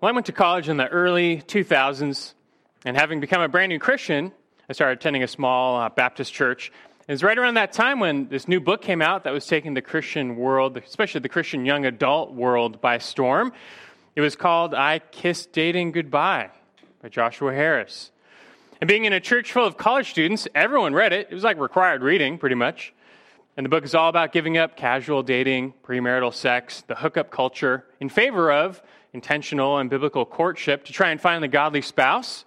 Well, I went to college in the early 2000s, and having become a brand new Christian, I started attending a small uh, Baptist church. It was right around that time when this new book came out that was taking the Christian world, especially the Christian young adult world, by storm. It was called I Kissed Dating Goodbye by Joshua Harris. And being in a church full of college students, everyone read it. It was like required reading, pretty much. And the book is all about giving up casual dating, premarital sex, the hookup culture, in favor of intentional and biblical courtship to try and find the godly spouse.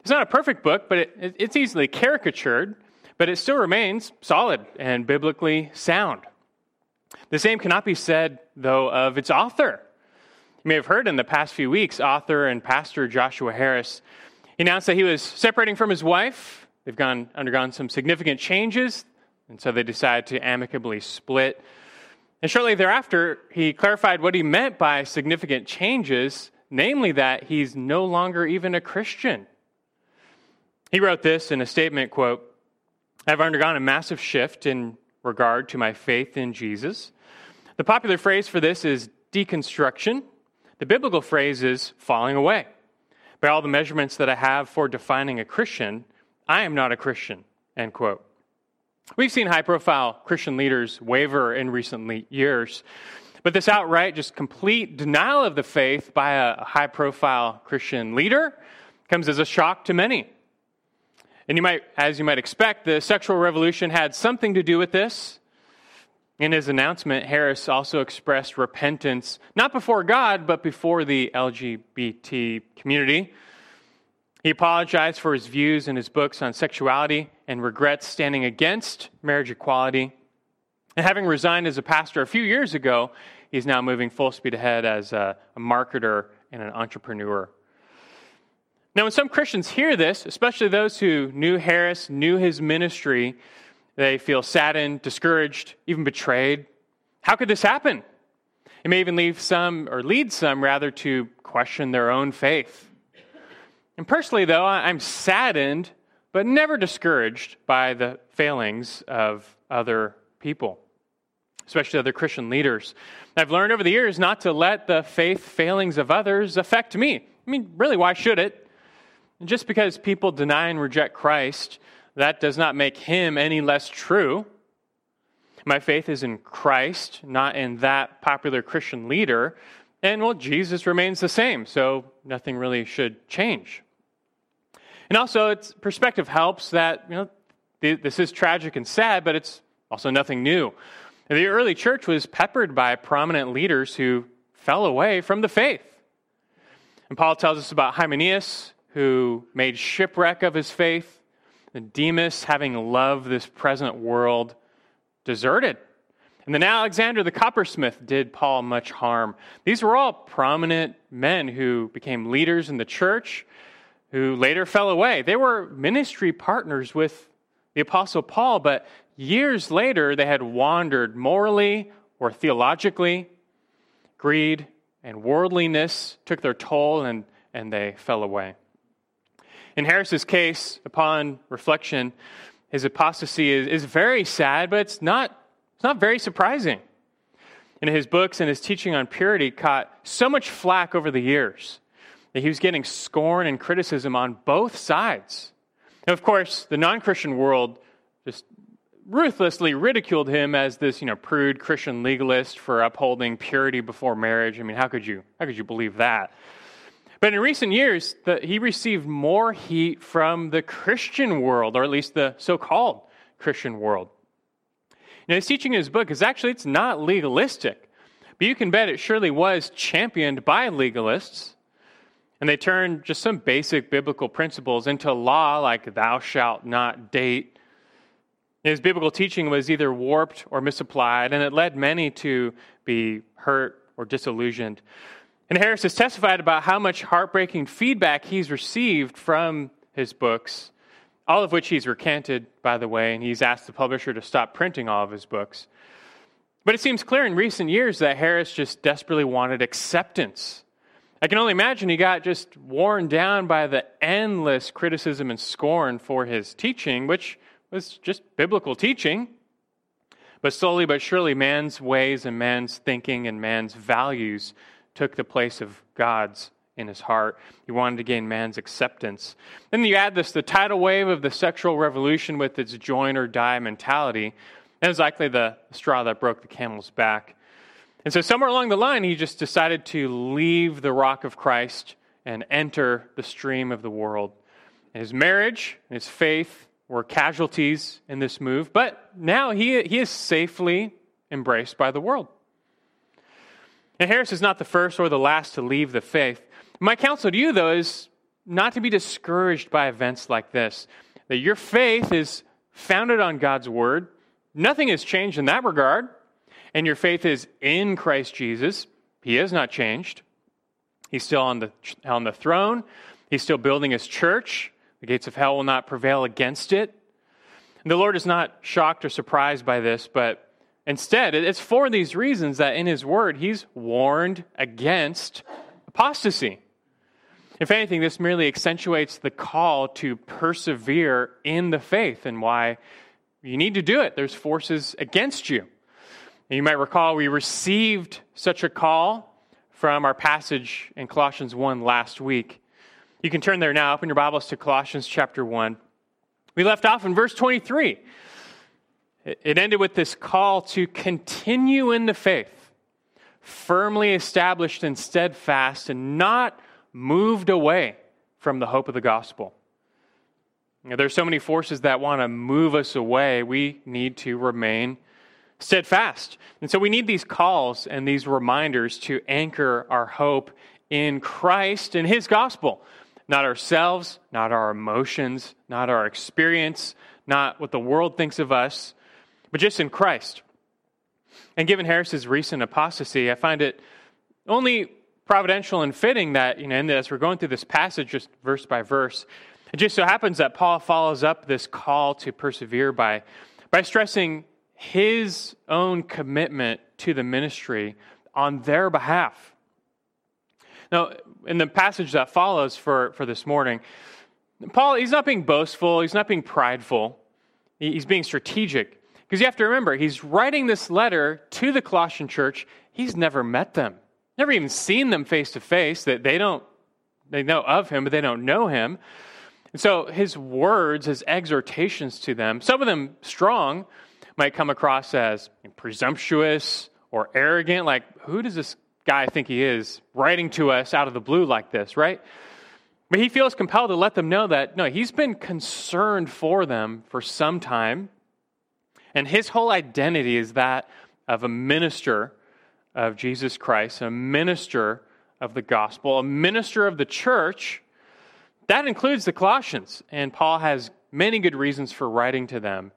It's not a perfect book, but it, it's easily caricatured, but it still remains solid and biblically sound. The same cannot be said, though, of its author. You may have heard in the past few weeks, author and pastor Joshua Harris announced that he was separating from his wife. They've gone, undergone some significant changes, and so they decided to amicably split. And shortly thereafter, he clarified what he meant by significant changes, namely that he's no longer even a Christian. He wrote this in a statement, quote, I've undergone a massive shift in regard to my faith in Jesus. The popular phrase for this is deconstruction. The biblical phrase is falling away. By all the measurements that I have for defining a Christian, I am not a Christian, end quote. We've seen high profile Christian leaders waver in recent years, but this outright, just complete denial of the faith by a high profile Christian leader comes as a shock to many. And you might, as you might expect, the sexual revolution had something to do with this. In his announcement, Harris also expressed repentance, not before God, but before the LGBT community. He apologized for his views in his books on sexuality and regrets standing against marriage equality. And having resigned as a pastor a few years ago, he's now moving full speed ahead as a, a marketer and an entrepreneur. Now, when some Christians hear this, especially those who knew Harris, knew his ministry, they feel saddened, discouraged, even betrayed. How could this happen? It may even leave some, or lead some rather, to question their own faith. And personally, though, I'm saddened but never discouraged by the failings of other people, especially other Christian leaders. I've learned over the years not to let the faith failings of others affect me. I mean, really, why should it? just because people deny and reject Christ, that does not make him any less true. My faith is in Christ, not in that popular Christian leader. And well, Jesus remains the same, so nothing really should change. And also, its perspective helps that, you know, this is tragic and sad, but it's also nothing new. The early church was peppered by prominent leaders who fell away from the faith. And Paul tells us about Hymenaeus, who made shipwreck of his faith, and Demas, having loved this present world, deserted. And then Alexander the coppersmith did Paul much harm. These were all prominent men who became leaders in the church who later fell away. They were ministry partners with the Apostle Paul, but years later they had wandered morally or theologically. Greed and worldliness took their toll and, and they fell away. In Harris's case, upon reflection, his apostasy is, is very sad, but it's not, it's not very surprising. In his books and his teaching on purity caught so much flack over the years that he was getting scorn and criticism on both sides. And of course, the non Christian world just ruthlessly ridiculed him as this, you know, prude Christian legalist for upholding purity before marriage. I mean, how could you, how could you believe that? But in recent years, the, he received more heat from the Christian world, or at least the so-called Christian world. Now, his teaching in his book is actually it's not legalistic, but you can bet it surely was championed by legalists. And they turned just some basic biblical principles into law, like thou shalt not date. His biblical teaching was either warped or misapplied, and it led many to be hurt or disillusioned. And Harris has testified about how much heartbreaking feedback he's received from his books, all of which he's recanted, by the way, and he's asked the publisher to stop printing all of his books. But it seems clear in recent years that Harris just desperately wanted acceptance I can only imagine he got just worn down by the endless criticism and scorn for his teaching, which was just biblical teaching. But slowly but surely, man's ways and man's thinking and man's values took the place of God's in his heart. He wanted to gain man's acceptance. Then you add this the tidal wave of the sexual revolution with its join or die mentality. It was likely the straw that broke the camel's back. And so, somewhere along the line, he just decided to leave the rock of Christ and enter the stream of the world. And his marriage and his faith were casualties in this move, but now he, he is safely embraced by the world. And Harris is not the first or the last to leave the faith. My counsel to you, though, is not to be discouraged by events like this, that your faith is founded on God's word. Nothing has changed in that regard, and your faith is in Christ Jesus. He has not changed. He's still on the, on the throne, he's still building his church. The gates of hell will not prevail against it. And the Lord is not shocked or surprised by this, but instead, it's for these reasons that in His Word, He's warned against apostasy. If anything, this merely accentuates the call to persevere in the faith and why you need to do it. There's forces against you. And you might recall we received such a call from our passage in Colossians 1 last week. You can turn there now, open your Bibles to Colossians chapter 1. We left off in verse 23. It ended with this call to continue in the faith, firmly established and steadfast, and not moved away from the hope of the gospel. You know, there's so many forces that want to move us away. We need to remain steadfast. And so we need these calls and these reminders to anchor our hope in Christ and His gospel not ourselves, not our emotions, not our experience, not what the world thinks of us, but just in Christ. And given Harris's recent apostasy, I find it only providential and fitting that, you know, as we're going through this passage just verse by verse, it just so happens that Paul follows up this call to persevere by, by stressing his own commitment to the ministry on their behalf. Now, in the passage that follows for, for this morning, Paul, he's not being boastful, he's not being prideful, he's being strategic. Because you have to remember, he's writing this letter to the Colossian church. He's never met them, never even seen them face to face, that they don't, they know of him, but they don't know him. And so his words, his exhortations to them, some of them strong, might come across as presumptuous or arrogant. Like, who does this guy think he is, writing to us out of the blue like this, right? But he feels compelled to let them know that, no, he's been concerned for them for some time. And his whole identity is that of a minister of Jesus Christ, a minister of the gospel, a minister of the church. That includes the Colossians. And Paul has many good reasons for writing to them.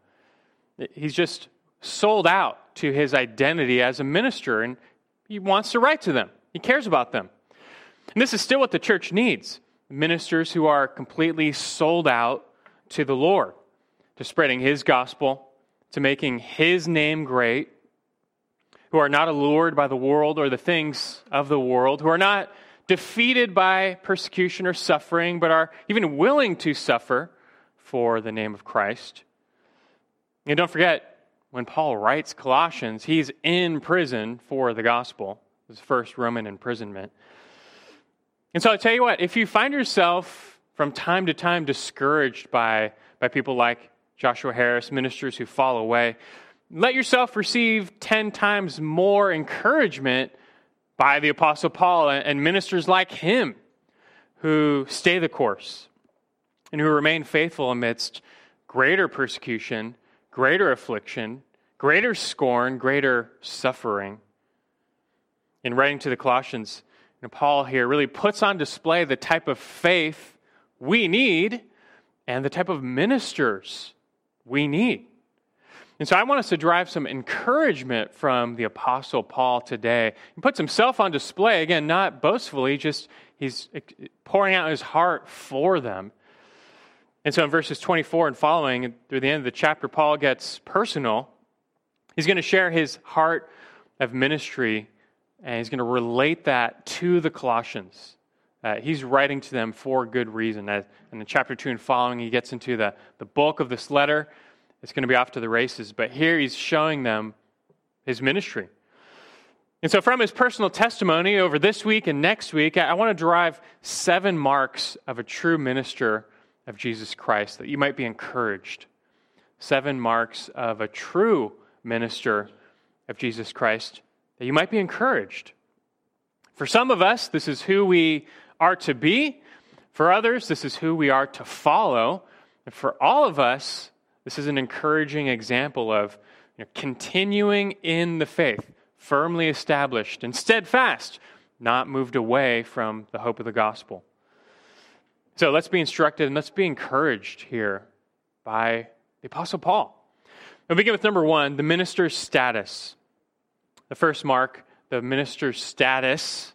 He's just sold out to his identity as a minister. And he wants to write to them, he cares about them. And this is still what the church needs ministers who are completely sold out to the Lord, to spreading his gospel, to making his name great, who are not allured by the world or the things of the world, who are not defeated by persecution or suffering, but are even willing to suffer for the name of Christ. And don't forget, when Paul writes Colossians, he's in prison for the gospel, his first Roman imprisonment. And so I tell you what, if you find yourself from time to time discouraged by, by people like Joshua Harris, ministers who fall away, let yourself receive 10 times more encouragement by the Apostle Paul and ministers like him who stay the course and who remain faithful amidst greater persecution greater affliction, greater scorn, greater suffering. In writing to the Colossians, you know, Paul here really puts on display the type of faith we need and the type of ministers we need. And so I want us to derive some encouragement from the Apostle Paul today. He puts himself on display, again, not boastfully, just he's pouring out his heart for them. And so in verses 24 and following, through the end of the chapter, Paul gets personal. He's going to share his heart of ministry, and he's going to relate that to the Colossians. Uh, he's writing to them for good reason. And in chapter 2 and following, he gets into the, the bulk of this letter. It's going to be off to the races. But here he's showing them his ministry. And so, from his personal testimony over this week and next week, I want to derive seven marks of a true minister of Jesus Christ that you might be encouraged. Seven marks of a true minister of Jesus Christ that you might be encouraged. For some of us, this is who we are to be. For others, this is who we are to follow. And for all of us, this is an encouraging example of you know, continuing in the faith firmly established and steadfast, not moved away from the hope of the gospel. So let's be instructed and let's be encouraged here by the Apostle Paul. We'll begin with number one the minister's status. The first mark, the minister's status.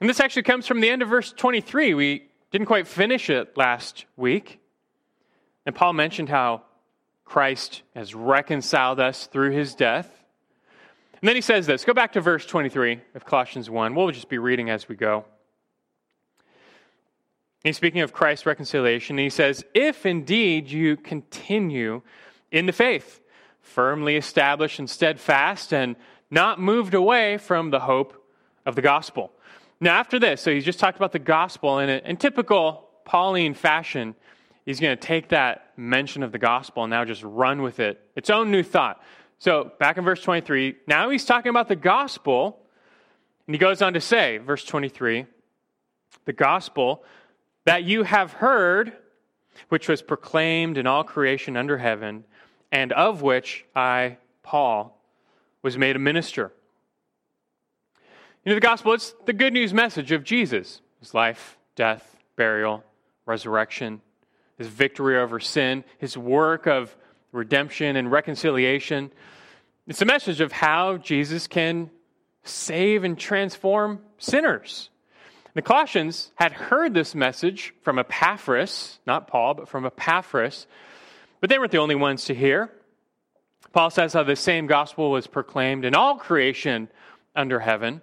And this actually comes from the end of verse 23. We didn't quite finish it last week. And Paul mentioned how Christ has reconciled us through his death. And then he says this. Go back to verse 23 of Colossians 1. We'll just be reading as we go. He's speaking of Christ's reconciliation. And he says, If indeed you continue in the faith, firmly established and steadfast, and not moved away from the hope of the gospel. Now, after this, so he's just talked about the gospel, and in typical Pauline fashion, he's going to take that mention of the gospel and now just run with it, its own new thought. So, back in verse 23, now he's talking about the gospel, and he goes on to say, verse 23, the gospel that you have heard, which was proclaimed in all creation under heaven, and of which I, Paul, was made a minister. You know, the gospel, it's the good news message of Jesus his life, death, burial, resurrection, his victory over sin, his work of redemption and reconciliation. It's a message of how Jesus can save and transform sinners. The Colossians had heard this message from Epaphras, not Paul, but from Epaphras, but they weren't the only ones to hear. Paul says how the same gospel was proclaimed in all creation under heaven.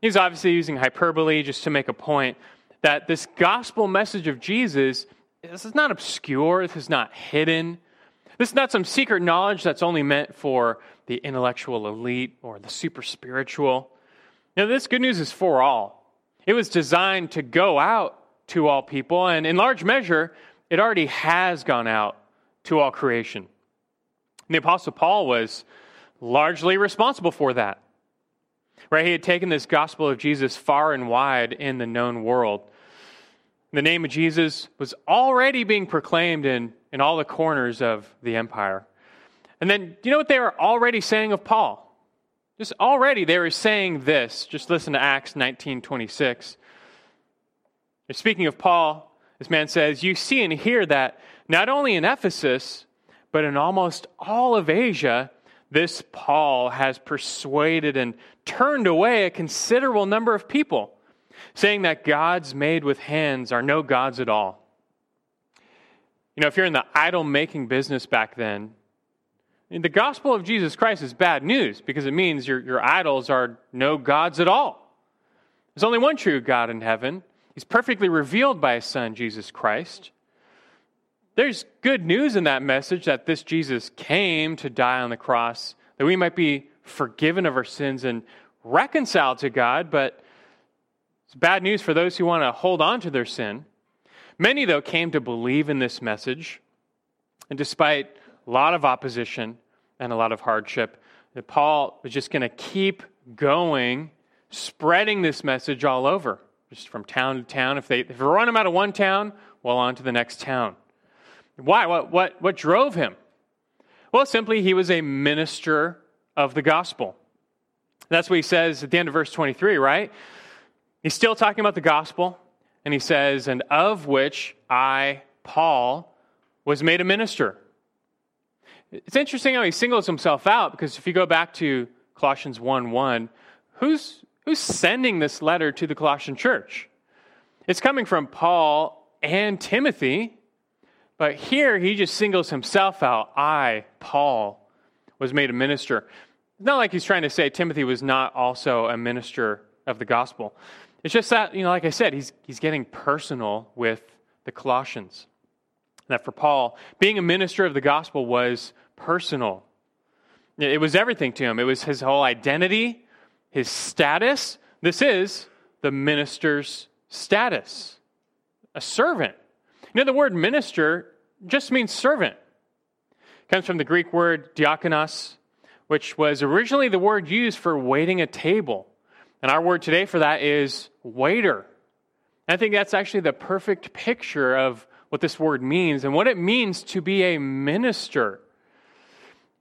He's obviously using hyperbole just to make a point that this gospel message of Jesus this is not obscure, this is not hidden. This is not some secret knowledge that's only meant for the intellectual elite or the super spiritual. Now, this good news is for all. It was designed to go out to all people, and in large measure, it already has gone out to all creation. And the Apostle Paul was largely responsible for that. Right? He had taken this gospel of Jesus far and wide in the known world. The name of Jesus was already being proclaimed in, in all the corners of the empire. And then, do you know what they were already saying of Paul? Just already they were saying this. Just listen to Acts 19 26. Speaking of Paul, this man says, You see and hear that not only in Ephesus, but in almost all of Asia, this Paul has persuaded and turned away a considerable number of people, saying that gods made with hands are no gods at all. You know, if you're in the idol making business back then, the gospel of Jesus Christ is bad news because it means your, your idols are no gods at all. There's only one true God in heaven. He's perfectly revealed by his son, Jesus Christ. There's good news in that message that this Jesus came to die on the cross, that we might be forgiven of our sins and reconciled to God, but it's bad news for those who want to hold on to their sin. Many, though, came to believe in this message, and despite a lot of opposition and a lot of hardship. That Paul was just going to keep going, spreading this message all over, just from town to town. If they, if they run him out of one town, well, on to the next town. Why? What, what, what drove him? Well, simply, he was a minister of the gospel. That's what he says at the end of verse 23, right? He's still talking about the gospel, and he says, And of which I, Paul, was made a minister. It's interesting how he singles himself out because if you go back to Colossians 1 1, who's, who's sending this letter to the Colossian church? It's coming from Paul and Timothy, but here he just singles himself out. I, Paul, was made a minister. It's not like he's trying to say Timothy was not also a minister of the gospel. It's just that, you know, like I said, he's, he's getting personal with the Colossians that for Paul, being a minister of the gospel was personal. It was everything to him. It was his whole identity, his status. This is the minister's status a servant. You know, the word minister just means servant. It comes from the Greek word diakonos, which was originally the word used for waiting a table. And our word today for that is waiter. And I think that's actually the perfect picture of what this word means and what it means to be a minister.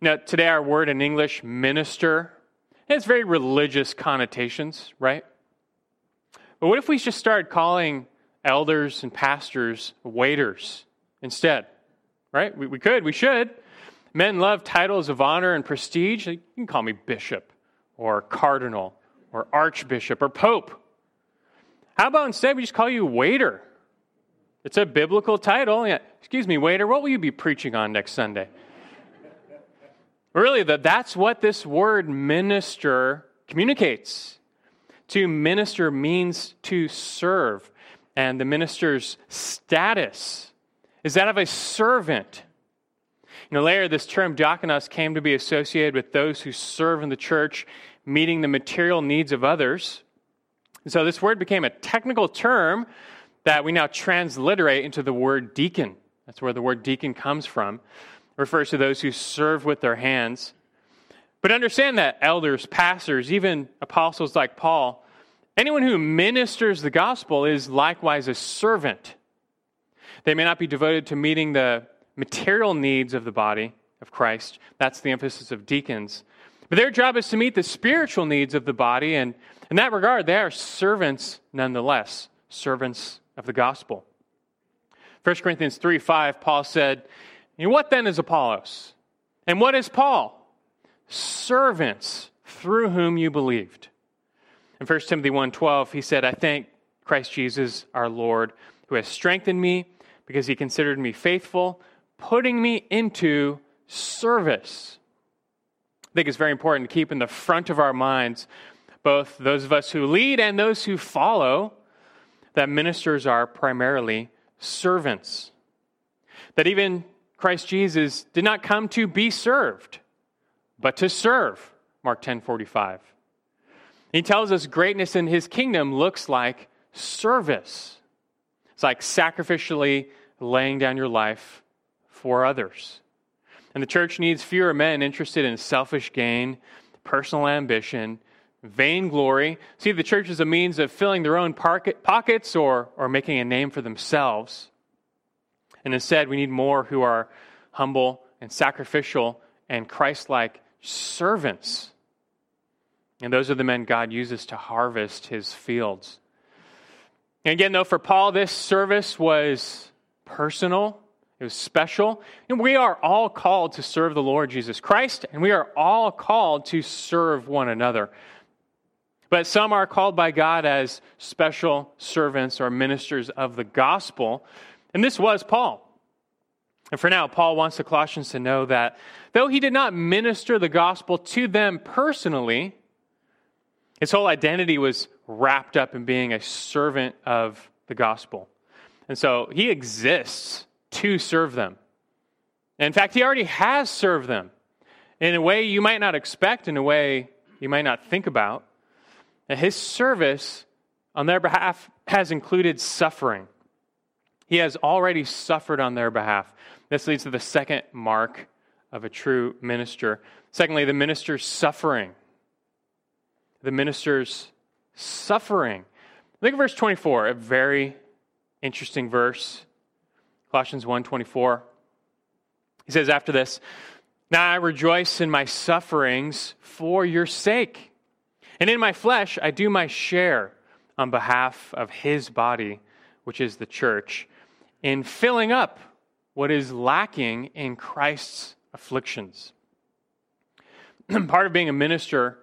Now, today our word in English, minister, has very religious connotations, right? But what if we just started calling elders and pastors waiters instead? Right? We, we could, we should. Men love titles of honor and prestige. You can call me bishop or cardinal or archbishop or pope. How about instead we just call you waiter? It's a biblical title. Yeah. Excuse me, waiter, what will you be preaching on next Sunday? really, that that's what this word minister communicates. To minister means to serve, and the minister's status is that of a servant. You know, later this term diakonos came to be associated with those who serve in the church, meeting the material needs of others. And so this word became a technical term that we now transliterate into the word deacon. That's where the word deacon comes from. It refers to those who serve with their hands. But understand that elders, pastors, even apostles like Paul, anyone who ministers the gospel is likewise a servant. They may not be devoted to meeting the material needs of the body of Christ. That's the emphasis of deacons. But their job is to meet the spiritual needs of the body, and in that regard, they are servants nonetheless, servants of the gospel. 1 Corinthians 3 5, Paul said, What then is Apollos? And what is Paul? Servants through whom you believed. In 1 Timothy 1 12, he said, I thank Christ Jesus our Lord, who has strengthened me because he considered me faithful, putting me into service. I think it's very important to keep in the front of our minds, both those of us who lead and those who follow, that ministers are primarily servants. That even Christ Jesus did not come to be served, but to serve. Mark 10 45. He tells us greatness in his kingdom looks like service. It's like sacrificially laying down your life for others. And the church needs fewer men interested in selfish gain, personal ambition, vainglory. See, the church is a means of filling their own pockets or, or making a name for themselves. And instead, we need more who are humble and sacrificial and Christ like servants. And those are the men God uses to harvest his fields. And again, though, for Paul, this service was personal, it was special. And we are all called to serve the Lord Jesus Christ, and we are all called to serve one another. But some are called by God as special servants or ministers of the gospel. And this was Paul. And for now, Paul wants the Colossians to know that though he did not minister the gospel to them personally, his whole identity was wrapped up in being a servant of the gospel. And so he exists to serve them. In fact, he already has served them in a way you might not expect, in a way you might not think about. And his service on their behalf has included suffering. He has already suffered on their behalf. This leads to the second mark of a true minister. Secondly, the minister's suffering. The minister's suffering. Look at verse 24, a very interesting verse. Colossians 1:24. He says after this, "Now I rejoice in my sufferings for your sake." And in my flesh, I do my share on behalf of his body, which is the church, in filling up what is lacking in Christ's afflictions. Part of being a minister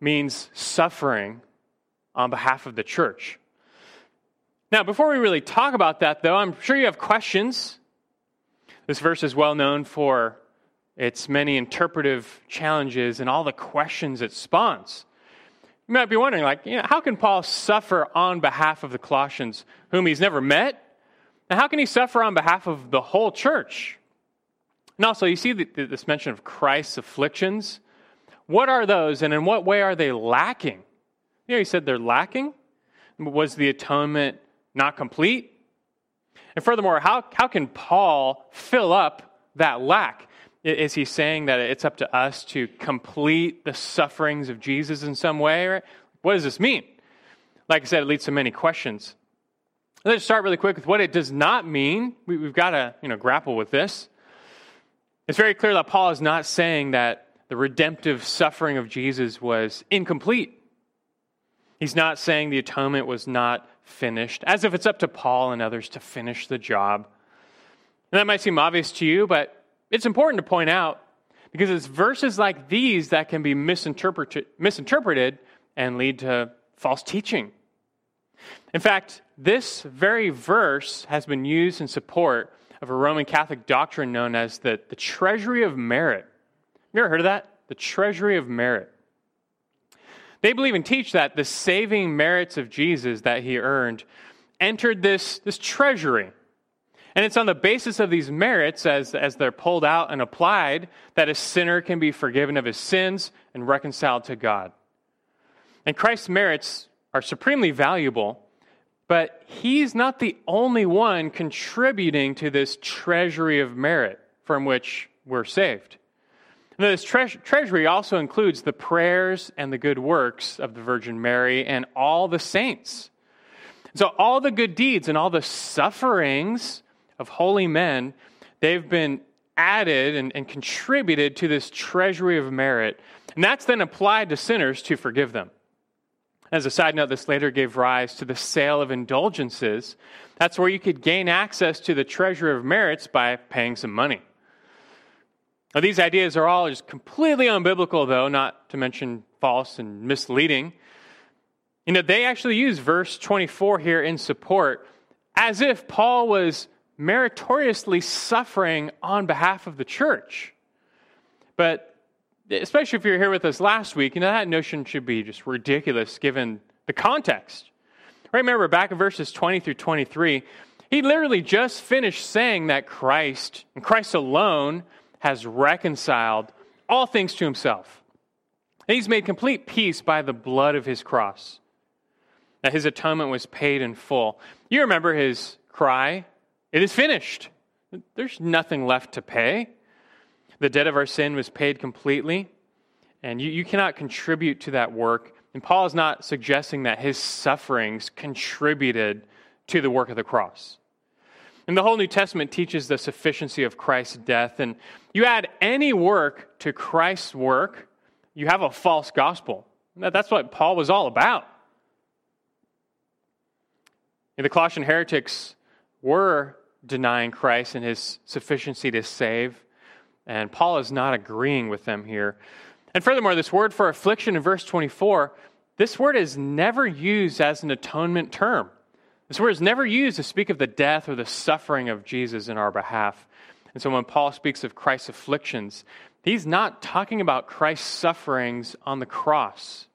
means suffering on behalf of the church. Now, before we really talk about that, though, I'm sure you have questions. This verse is well known for its many interpretive challenges and all the questions it spawns. You might be wondering, like, you know, how can Paul suffer on behalf of the Colossians, whom he's never met? And how can he suffer on behalf of the whole church? And also, you see this mention of Christ's afflictions. What are those, and in what way are they lacking? You know, he said they're lacking. Was the atonement not complete? And furthermore, how, how can Paul fill up that lack? Is he saying that it's up to us to complete the sufferings of Jesus in some way? What does this mean? Like I said, it leads to many questions. Let's start really quick with what it does not mean. We, have got to you know, grapple with this. It's very clear that Paul is not saying that the redemptive suffering of Jesus was incomplete. He's not saying the atonement was not finished, as if it's up to Paul and others to finish the job. And that might seem obvious to you, but it's important to point out because it's verses like these that can be misinterpreted, misinterpreted and lead to false teaching. In fact, this very verse has been used in support of a Roman Catholic doctrine known as the, the treasury of merit. You ever heard of that? The treasury of merit. They believe and teach that the saving merits of Jesus that he earned entered this, this treasury. And it's on the basis of these merits, as, as they're pulled out and applied, that a sinner can be forgiven of his sins and reconciled to God. And Christ's merits are supremely valuable, but he's not the only one contributing to this treasury of merit from which we're saved. Now, this tre- treasury also includes the prayers and the good works of the Virgin Mary and all the saints. So, all the good deeds and all the sufferings of holy men, they've been added and, and contributed to this treasury of merit. And that's then applied to sinners to forgive them. As a side note, this later gave rise to the sale of indulgences. That's where you could gain access to the treasure of merits by paying some money. Now, these ideas are all just completely unbiblical, though, not to mention false and misleading. You know, they actually use verse 24 here in support as if Paul was meritoriously suffering on behalf of the church. But especially if you're here with us last week, you know, that notion should be just ridiculous given the context. Right? Remember, back in verses 20 through 23, he literally just finished saying that Christ, and Christ alone, has reconciled all things to himself. And he's made complete peace by the blood of his cross. That his atonement was paid in full. You remember his cry, It is finished. There's nothing left to pay. The debt of our sin was paid completely, and you, you cannot contribute to that work. And Paul is not suggesting that his sufferings contributed to the work of the cross. And the whole New Testament teaches the sufficiency of Christ's death. And you add any work to Christ's work, you have a false gospel. That's what Paul was all about. And the Colossian heretics were denying Christ and his sufficiency to save. And Paul is not agreeing with them here. And furthermore, this word for affliction in verse 24, this word is never used as an atonement term. This word is never used to speak of the death or the suffering of Jesus in our behalf. And so when Paul speaks of Christ's afflictions, he's not talking about Christ's sufferings on the cross.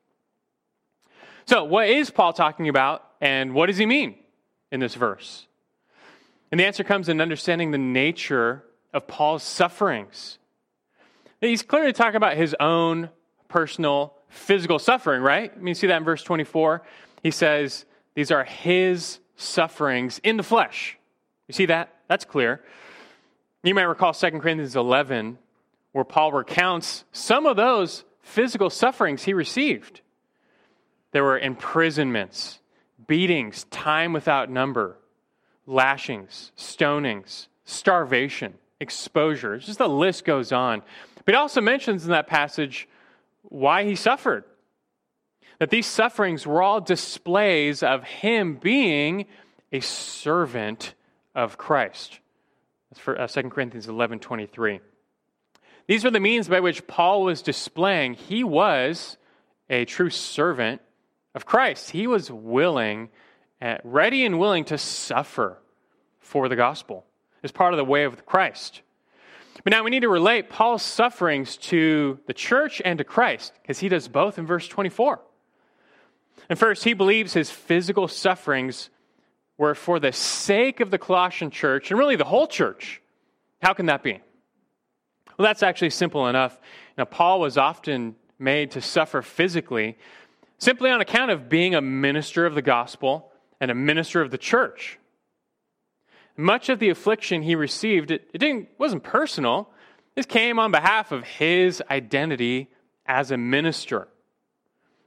So, what is Paul talking about, and what does he mean in this verse? And the answer comes in understanding the nature of Paul's sufferings. He's clearly talking about his own personal physical suffering, right? I mean, you see that in verse 24? He says, These are his sufferings in the flesh. You see that? That's clear. You might recall 2 Corinthians 11, where Paul recounts some of those physical sufferings he received. There were imprisonments, beatings, time without number, lashings, stonings, starvation, exposure. Just the list goes on. But he also mentions in that passage why he suffered. That these sufferings were all displays of him being a servant of Christ. That's for uh, 2 Corinthians 11 23. These were the means by which Paul was displaying he was a true servant of Christ. He was willing, uh, Uh, ready and willing to suffer for the gospel as part of the way of Christ. But now we need to relate Paul's sufferings to the church and to Christ, because he does both in verse 24. And first, he believes his physical sufferings were for the sake of the Colossian church and really the whole church. How can that be? Well, that's actually simple enough. Now, Paul was often made to suffer physically simply on account of being a minister of the gospel and a minister of the church. Much of the affliction he received, it, it didn't, wasn't personal. This came on behalf of his identity as a minister.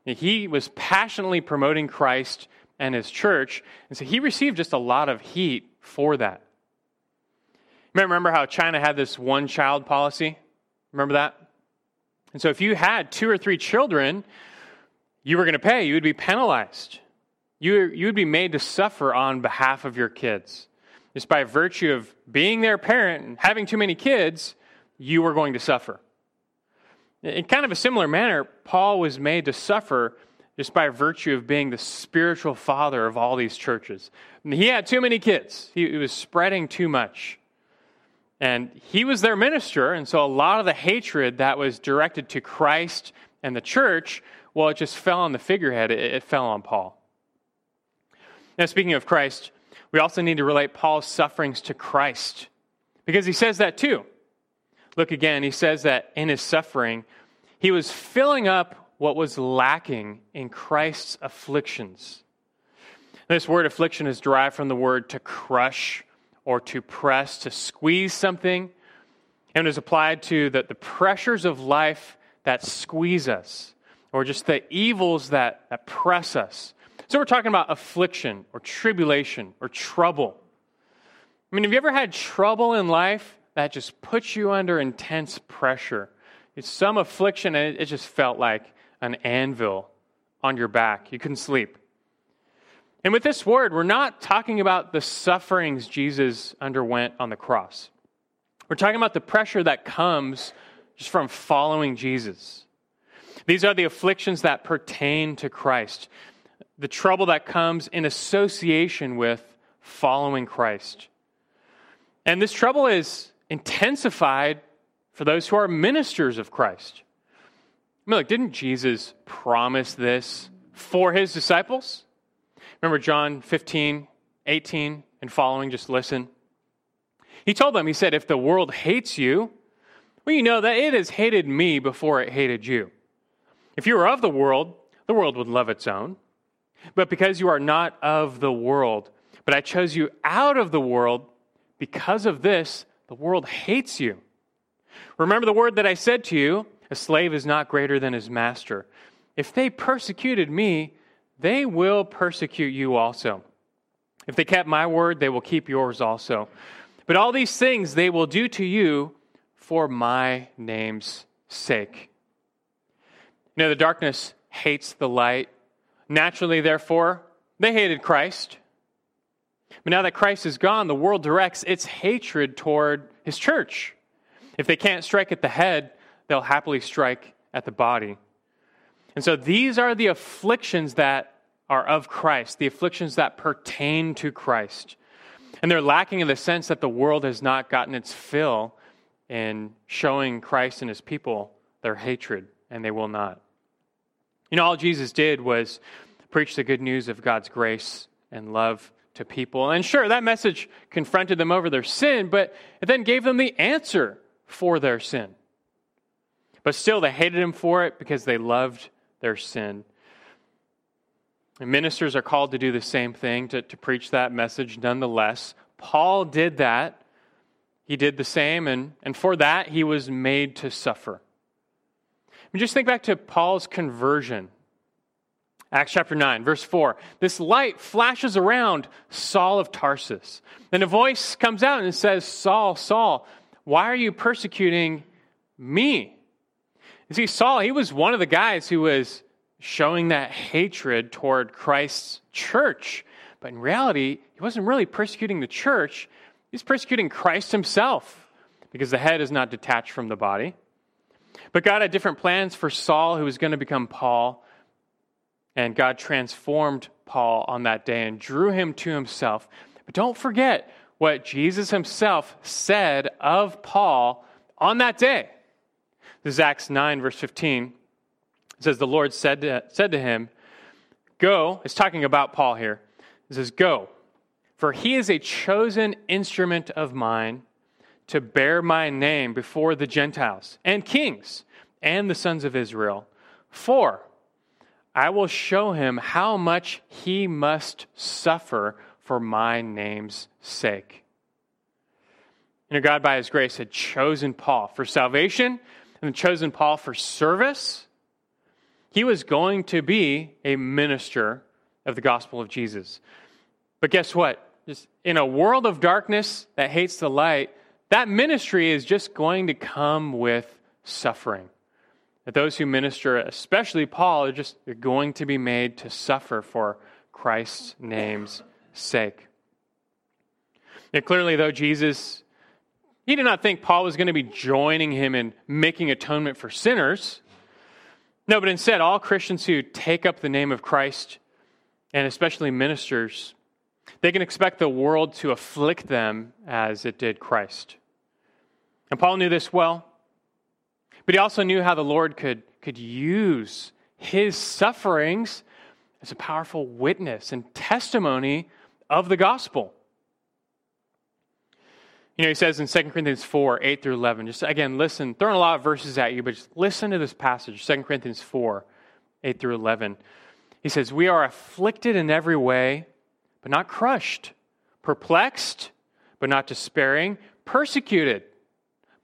He was passionately promoting Christ and his church, and so he received just a lot of heat for that. Remember how China had this one child policy? Remember that? And so if you had two or three children, you were going to pay. You would be penalized. You, you would be made to suffer on behalf of your kids. Just by virtue of being their parent and having too many kids, you were going to suffer. In kind of a similar manner, Paul was made to suffer just by virtue of being the spiritual father of all these churches. He had too many kids, he, he was spreading too much. And he was their minister, and so a lot of the hatred that was directed to Christ and the church, well, it just fell on the figurehead, it, it fell on Paul. Now, speaking of Christ, we also need to relate Paul's sufferings to Christ, because he says that too. Look again, he says that in his suffering, he was filling up what was lacking in Christ's afflictions. This word affliction is derived from the word to crush or to press, to squeeze something, and is applied to the, the pressures of life that squeeze us, or just the evils that, that press us. So we're talking about affliction or tribulation or trouble. I mean, have you ever had trouble in life that just puts you under intense pressure? It's some affliction, and it, just felt like an anvil on your back. You couldn't sleep. And with this word, we're not talking about the sufferings Jesus underwent on the cross. We're talking about the pressure that comes just from following Jesus. These are the afflictions that pertain to Christ, the trouble that comes in association with following Christ. And this trouble is intensified for those who are ministers of Christ. I mean, look, didn't Jesus promise this for his disciples? Remember John 15, 18, and following? Just listen. He told them, He said, If the world hates you, well, you know that it has hated me before it hated you. If you were of the world, the world would love its own. But because you are not of the world, but I chose you out of the world, because of this, the world hates you. Remember the word that I said to you a slave is not greater than his master. If they persecuted me, they will persecute you also. If they kept my word, they will keep yours also. But all these things they will do to you for my name's sake. You know, the darkness hates the light. Naturally, therefore, they hated Christ. But now that Christ is gone, the world directs its hatred toward his church. If they can't strike at the head, they'll happily strike at the body. And so these are the afflictions that are of Christ, the afflictions that pertain to Christ. And they're lacking in the sense that the world has not gotten its fill in showing Christ and his people their hatred, and they will not. You know, all Jesus did was preach the good news of God's grace and love to people. And sure, that message confronted them over their sin, but it then gave them the answer for their sin. But still, they hated him for it because they loved their sin. And ministers are called to do the same thing, to, to preach that message nonetheless. Paul did that. He did the same, and, and for that, he was made to suffer. Mean, just think back to Paul's conversion. Acts chapter 9, verse 4. This light flashes around Saul of Tarsus. Then a voice comes out and says, Saul, Saul, why are you persecuting me? You see, Saul, he was one of the guys who was showing that hatred toward Christ's church. But in reality, he wasn't really persecuting the church, he's persecuting Christ himself because the head is not detached from the body. But God had different plans for Saul, who was going to become Paul. And God transformed Paul on that day and drew him to himself. But don't forget what Jesus himself said of Paul on that day. This is Acts 9, verse 15. It says, The Lord said to, said to him, Go, it's talking about Paul here. It says, Go, for he is a chosen instrument of mine to bear my name before the Gentiles and kings and the sons of Israel. For I will show him how much he must suffer for my name's sake. You know, God, by his grace, had chosen Paul for salvation and chosen Paul for service. He was going to be a minister of the gospel of Jesus. But guess what? Just in a world of darkness that hates the light, that ministry is just going to come with suffering. That those who minister, especially Paul, are just are going to be made to suffer for Christ's name's sake. And clearly, though, Jesus, he did not think Paul was going to be joining him in making atonement for sinners. No, but instead, all Christians who take up the name of Christ, and especially ministers, they can expect the world to afflict them as it did Christ. And Paul knew this well, but he also knew how the Lord could, could use his sufferings as a powerful witness and testimony of the gospel. You know, he says in 2 Corinthians 4, 8 through 11, just again, listen, throwing a lot of verses at you, but just listen to this passage, 2 Corinthians 4, 8 through 11. He says, We are afflicted in every way, but not crushed, perplexed, but not despairing, persecuted,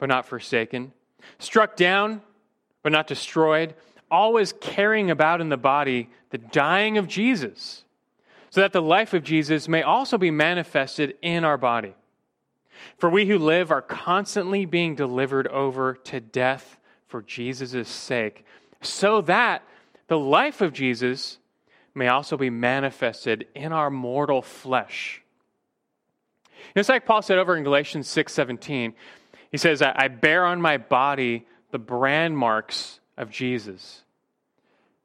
but not forsaken, struck down, but not destroyed, always carrying about in the body the dying of Jesus so that the life of Jesus may also be manifested in our body. For we who live are constantly being delivered over to death for Jesus' sake, so that the life of Jesus may also be manifested in our mortal flesh. It's like Paul said over in Galatians 6:17. He says, I bear on my body the brand marks of Jesus.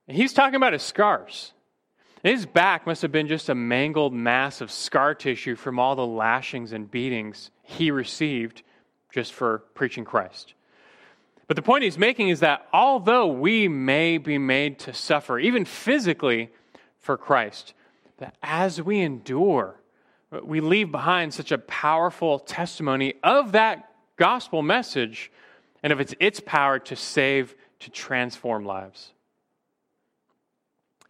And he's talking about his scars. His back must have been just a mangled mass of scar tissue from all the lashings and beatings he received just for preaching Christ. But the point he's making is that although we may be made to suffer, even physically, for Christ, that as we endure, we leave behind such a powerful testimony of that gospel message and of its, its power to save, to transform lives.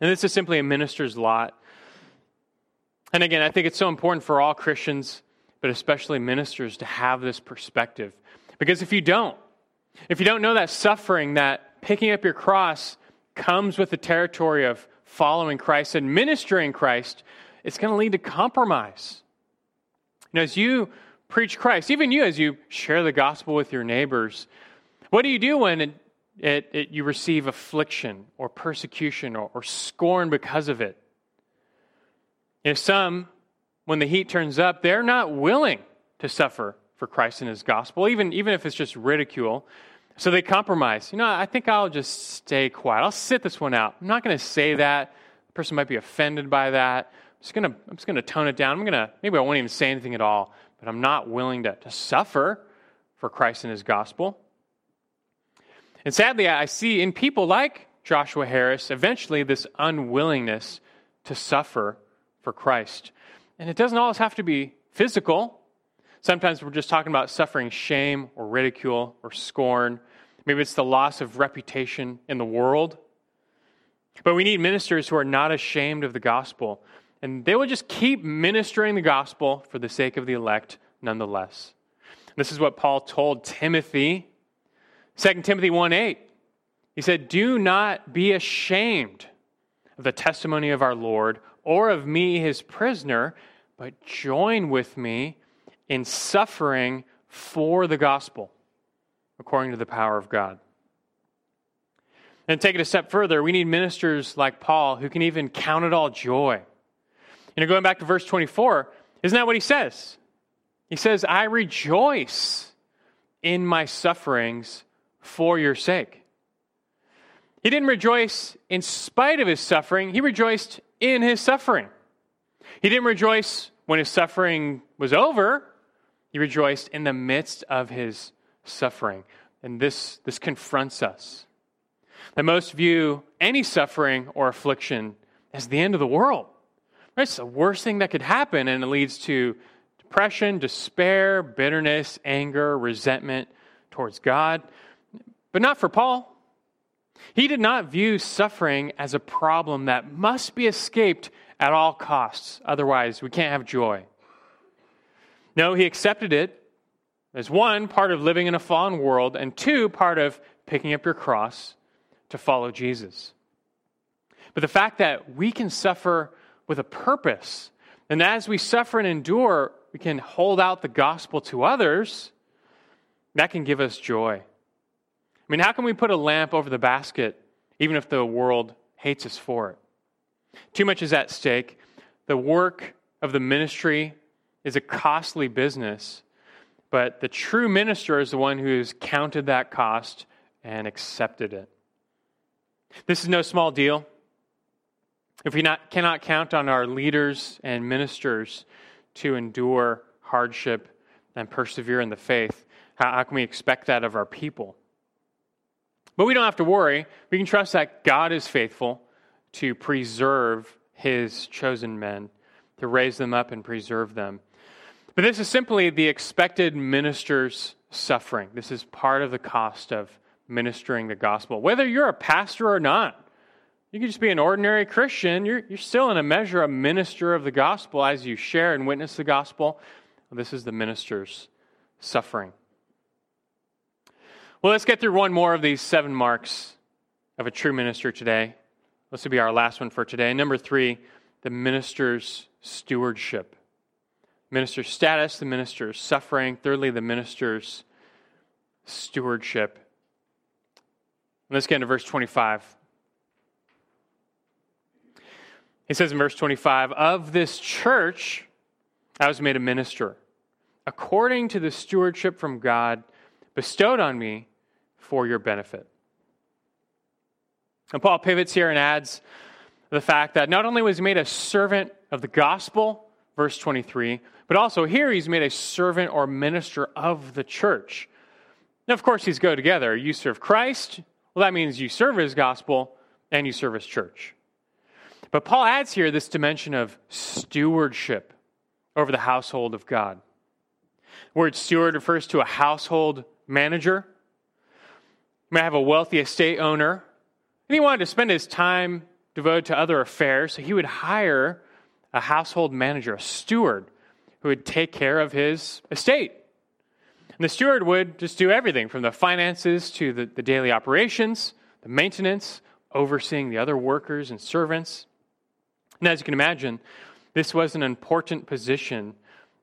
And this is simply a minister's lot. And again, I think it's so important for all Christians, but especially ministers, to have this perspective. Because if you don't, if you don't know that suffering, that picking up your cross comes with the territory of following Christ and ministering Christ, it's going to lead to compromise. And as you preach Christ, even you, as you share the gospel with your neighbors, what do you do when it, it, you receive affliction or persecution or, or scorn because of it. If some, when the heat turns up, they're not willing to suffer for Christ and his gospel, even, even if it's just ridicule. So they compromise. You know, I think I'll just stay quiet. I'll sit this one out. I'm not going to say that. The person might be offended by that. I'm just going to, I'm just going to tone it down. I'm going to, maybe I won't even say anything at all, but I'm not willing to, to suffer for Christ and his gospel. And sadly, I see in people like Joshua Harris eventually this unwillingness to suffer for Christ. And it doesn't always have to be physical. Sometimes we're just talking about suffering shame or ridicule or scorn. Maybe it's the loss of reputation in the world. But we need ministers who are not ashamed of the gospel. And they will just keep ministering the gospel for the sake of the elect nonetheless. This is what Paul told Timothy 2 Timothy 1 8, he said, Do not be ashamed of the testimony of our Lord or of me, his prisoner, but join with me in suffering for the gospel according to the power of God. And take it a step further, we need ministers like Paul who can even count it all joy. You know, going back to verse 24, isn't that what he says? He says, I rejoice in my sufferings for your sake. He didn't rejoice in spite of his suffering, he rejoiced in his suffering. He didn't rejoice when his suffering was over, he rejoiced in the midst of his suffering. And this, this confronts us. That most view any suffering or affliction as the end of the world. It's the worst thing that could happen, and it leads to depression, despair, bitterness, anger, resentment towards God. But not for Paul. He did not view suffering as a problem that must be escaped at all costs, otherwise, we can't have joy. No, he accepted it as one, part of living in a fallen world, and two, part of picking up your cross to follow Jesus. But the fact that we can suffer with a purpose, and as we suffer and endure, we can hold out the gospel to others, that can give us joy. I mean, how can we put a lamp over the basket even if the world hates us for it? Too much is at stake. The work of the ministry is a costly business, but the true minister is the one who has counted that cost and accepted it. This is no small deal. If we not, cannot count on our leaders and ministers to endure hardship and persevere in the faith, how, how can we expect that of our people? But we don't have to worry. We can trust that God is faithful to preserve his chosen men, to raise them up and preserve them. But this is simply the expected minister's suffering. This is part of the cost of ministering the gospel. Whether you're a pastor or not, you can just be an ordinary Christian. You're, you're still, in a measure, a minister of the gospel as you share and witness the gospel. This is the minister's suffering. Well, let's get through one more of these seven marks of a true minister today. This will be our last one for today. Number three, the minister's stewardship. Minister's status, the minister's suffering. Thirdly, the minister's stewardship. Let's get into verse 25. He says in verse 25, Of this church I was made a minister, according to the stewardship from God bestowed on me for your benefit. And Paul pivots here and adds the fact that not only was he made a servant of the gospel, verse 23, but also here he's made a servant or minister of the church. Now, of course, these go together. You serve Christ, well, that means you serve his gospel and you serve his church. But Paul adds here this dimension of stewardship over the household of God. The word steward refers to a household manager. You might have a wealthy estate owner, and he wanted to spend his time devoted to other affairs, so he would hire a household manager, a steward, who would take care of his estate. And the steward would just do everything from the finances to the, the daily operations, the maintenance, overseeing the other workers and servants. And as you can imagine, this was an important position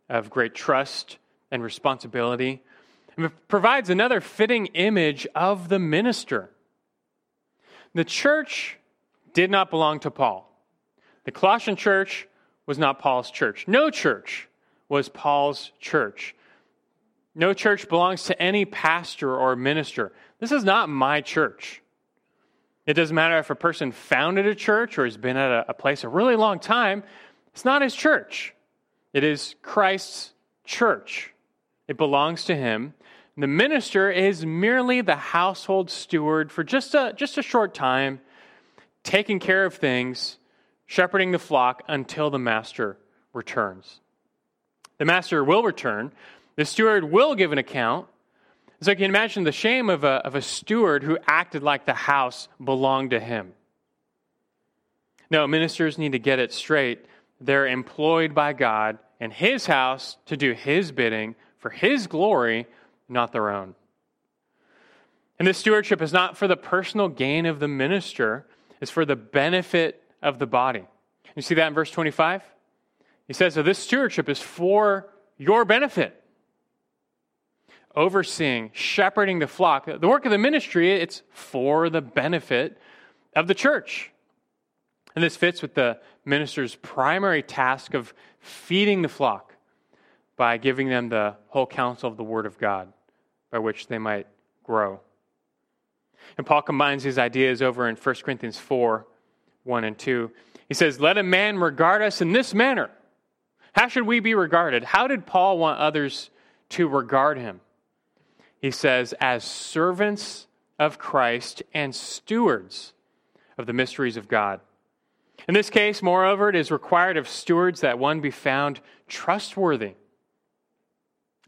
of great trust and responsibility. And it provides another fitting image of the minister. The church did not belong to Paul. The Colossian church was not Paul's church. No church was Paul's church. No church belongs to any pastor or minister. This is not my church. It doesn't matter if a person founded a church or has been at a, a place a really long time, it's not his church. It is Christ's church. It belongs to him. The minister is merely the household steward for just a, just a short time, taking care of things, shepherding the flock until the master returns. The master will return. The steward will give an account. So you can imagine the shame of a, of a steward who acted like the house belonged to him. No, ministers need to get it straight. They're employed by God and His house to do His bidding for His glory, not their own. And this stewardship is not for the personal gain of the minister, it's for the benefit of the body. You see that in verse 25? He says, So this stewardship is for your benefit. Overseeing, shepherding the flock. The work of the ministry, it's for the benefit of the church. And this fits with the minister's primary task of feeding the flock by giving them the whole counsel of the Word of God by which they might grow. And Paul combines these ideas over in 1 Corinthians 4 1 and 2. He says, Let a man regard us in this manner how should we be regarded? How did Paul want others to regard him? He says, as servants of Christ and stewards of the mysteries of God. In this case, moreover, it is required of stewards that one be found trustworthy.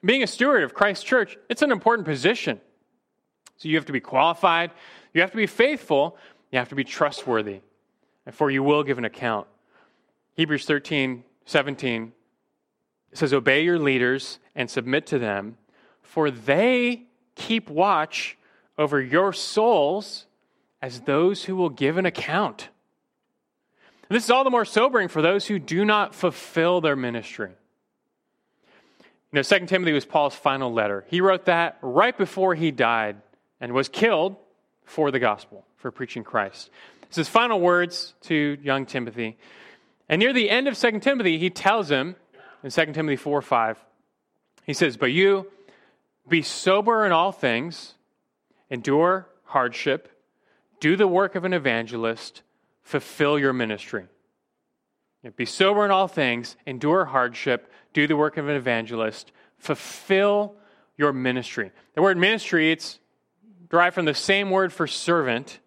Being a steward of Christ's church, it's an important position. So you have to be qualified, You have to be faithful, you have to be trustworthy, for you will give an account. Hebrews 13, 17 says, Obey your leaders and submit to them, for they keep watch over your souls as those who will give an account. And this is all the more sobering for those who do not fulfill their ministry. You know, 2 Timothy was Paul's final letter. He wrote that right before he died and was killed for the gospel, for preaching Christ. It's his final words to young Timothy. And near the end of 2 Timothy, he tells him in 2 Timothy 4 5, he says, But you be sober in all things, endure hardship, do the work of an evangelist, fulfill your ministry. Be sober in all things, endure hardship, do the work of an evangelist, fulfill your ministry. The word ministry, it's derived from the same word for servant.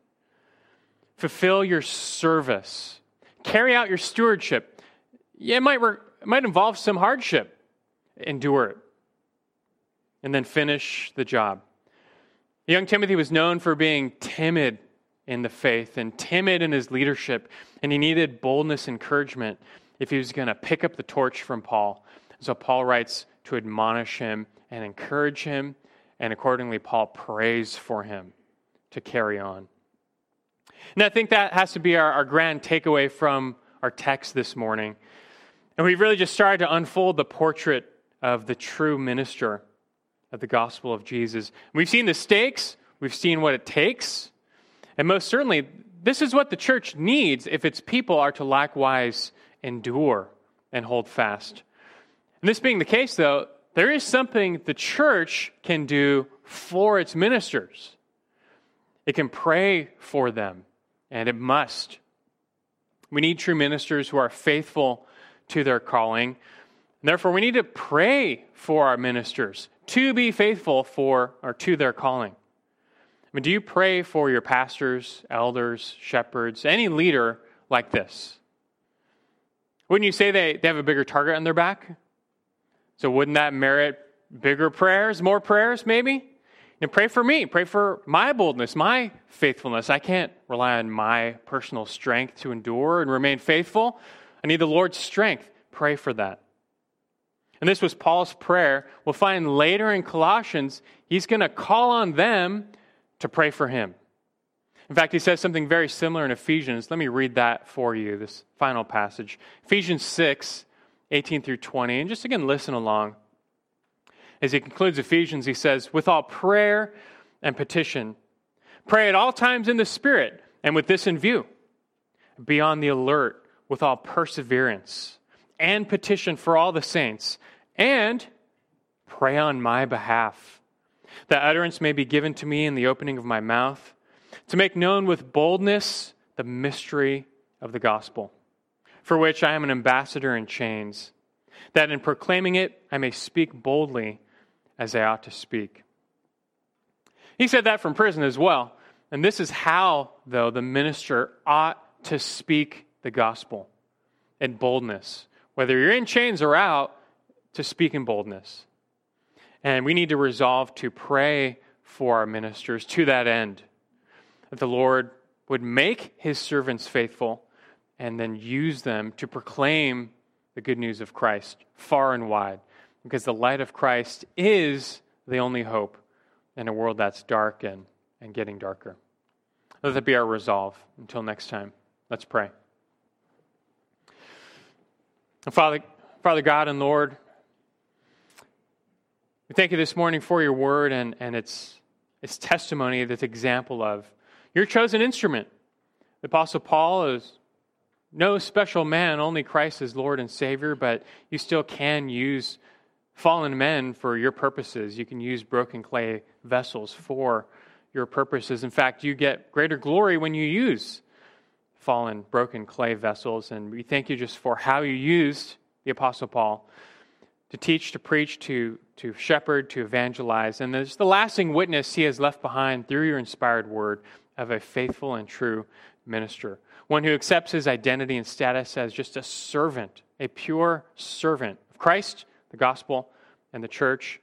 Fulfill your service. Carry out your stewardship. Yeah, it might, it might involve some hardship. Endure it. And then finish the job. Young Timothy was known for being timid in the faith and timid in his leadership, and he needed boldness, and encouragement if he was going to pick up the torch from Paul. So Paul writes to admonish him and encourage him, and accordingly, Paul prays for him to carry on. And I think that has to be our, our grand takeaway from our text this morning. And we've really just started to unfold the portrait of the true minister of the gospel of Jesus. We've seen the stakes, we've seen what it takes, and most certainly, this is what the church needs if its people are to likewise endure and hold fast. And this being the case, though, there is something the church can do for its ministers. It can pray for them, and it must. We need true ministers who are faithful to their calling. And therefore, we need to pray for our ministers to be faithful for or to their calling. I mean, do you pray for your pastors, elders, shepherds, any leader like this? Wouldn't you say they, they have a bigger target on their back? So wouldn't that merit bigger prayers, more prayers, maybe? And pray for me. Pray for my boldness, my faithfulness. I can't rely on my personal strength to endure and remain faithful. I need the Lord's strength. Pray for that. And this was Paul's prayer. We'll find later in Colossians, he's going to call on them to pray for him. In fact, he says something very similar in Ephesians. Let me read that for you, this final passage. Ephesians 6, 18 through 20. And just again, listen along. As he concludes Ephesians, he says, With all prayer and petition, pray at all times in the Spirit, and with this in view, be on the alert with all perseverance and petition for all the saints, and pray on my behalf that utterance may be given to me in the opening of my mouth, to make known with boldness the mystery of the gospel, for which I am an ambassador in chains, that in proclaiming it I may speak boldly as I ought to speak. He said that from prison as well. And this is how, though, the minister ought to speak the gospel in boldness. Whether you're in chains or out, to speak in boldness. And we need to resolve to pray for our ministers to that end, that the Lord would make his servants faithful and then use them to proclaim the good news of Christ far and wide, because the light of Christ is the only hope in a world that's dark and, and getting darker. Let that be our resolve. Until next time, let's pray. Father, Father God and Lord, we thank you this morning for your word and, and its, its testimony, this example of your chosen instrument. The Apostle Paul is no special man, only Christ is Lord and Savior, but you still can use fallen men for your purposes. You can use broken clay vessels for your purposes. In fact, you get greater glory when you use fallen, broken clay vessels. And we thank you just for how you used the Apostle Paul to teach, to preach, to, to shepherd, to evangelize. And there's the lasting witness he has left behind through your inspired word of a faithful and true minister. One who accepts his identity and status as just a servant, a pure servant of Christ, the gospel, and the church,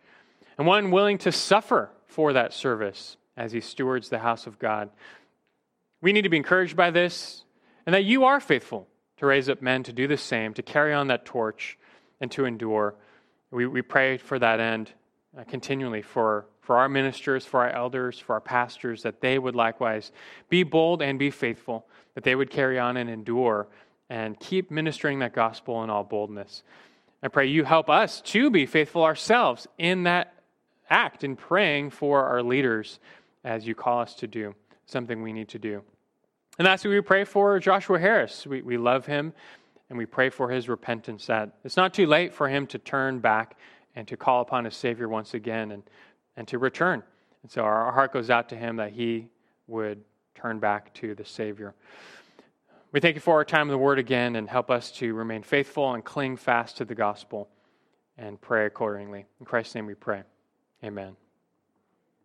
and one willing to suffer for that service as he stewards the house of God. We need to be encouraged by this and that you are faithful to raise up men to do the same, to carry on that torch and to endure. We, we pray for that end uh, continually for, for our ministers, for our elders, for our pastors, that they would likewise be bold and be faithful, that they would carry on and endure and keep ministering that gospel in all boldness. I pray you help us to be faithful ourselves in that act, in praying for our leaders as you call us to do, something we need to do. And that's what we pray for Joshua Harris. We, we love him and we pray for his repentance that it's not too late for him to turn back and to call upon his Savior once again and, and to return. And so our, our heart goes out to him that he would turn back to the Savior. We thank you for our time in the Word again and help us to remain faithful and cling fast to the gospel and pray accordingly. In Christ's name we pray. Amen.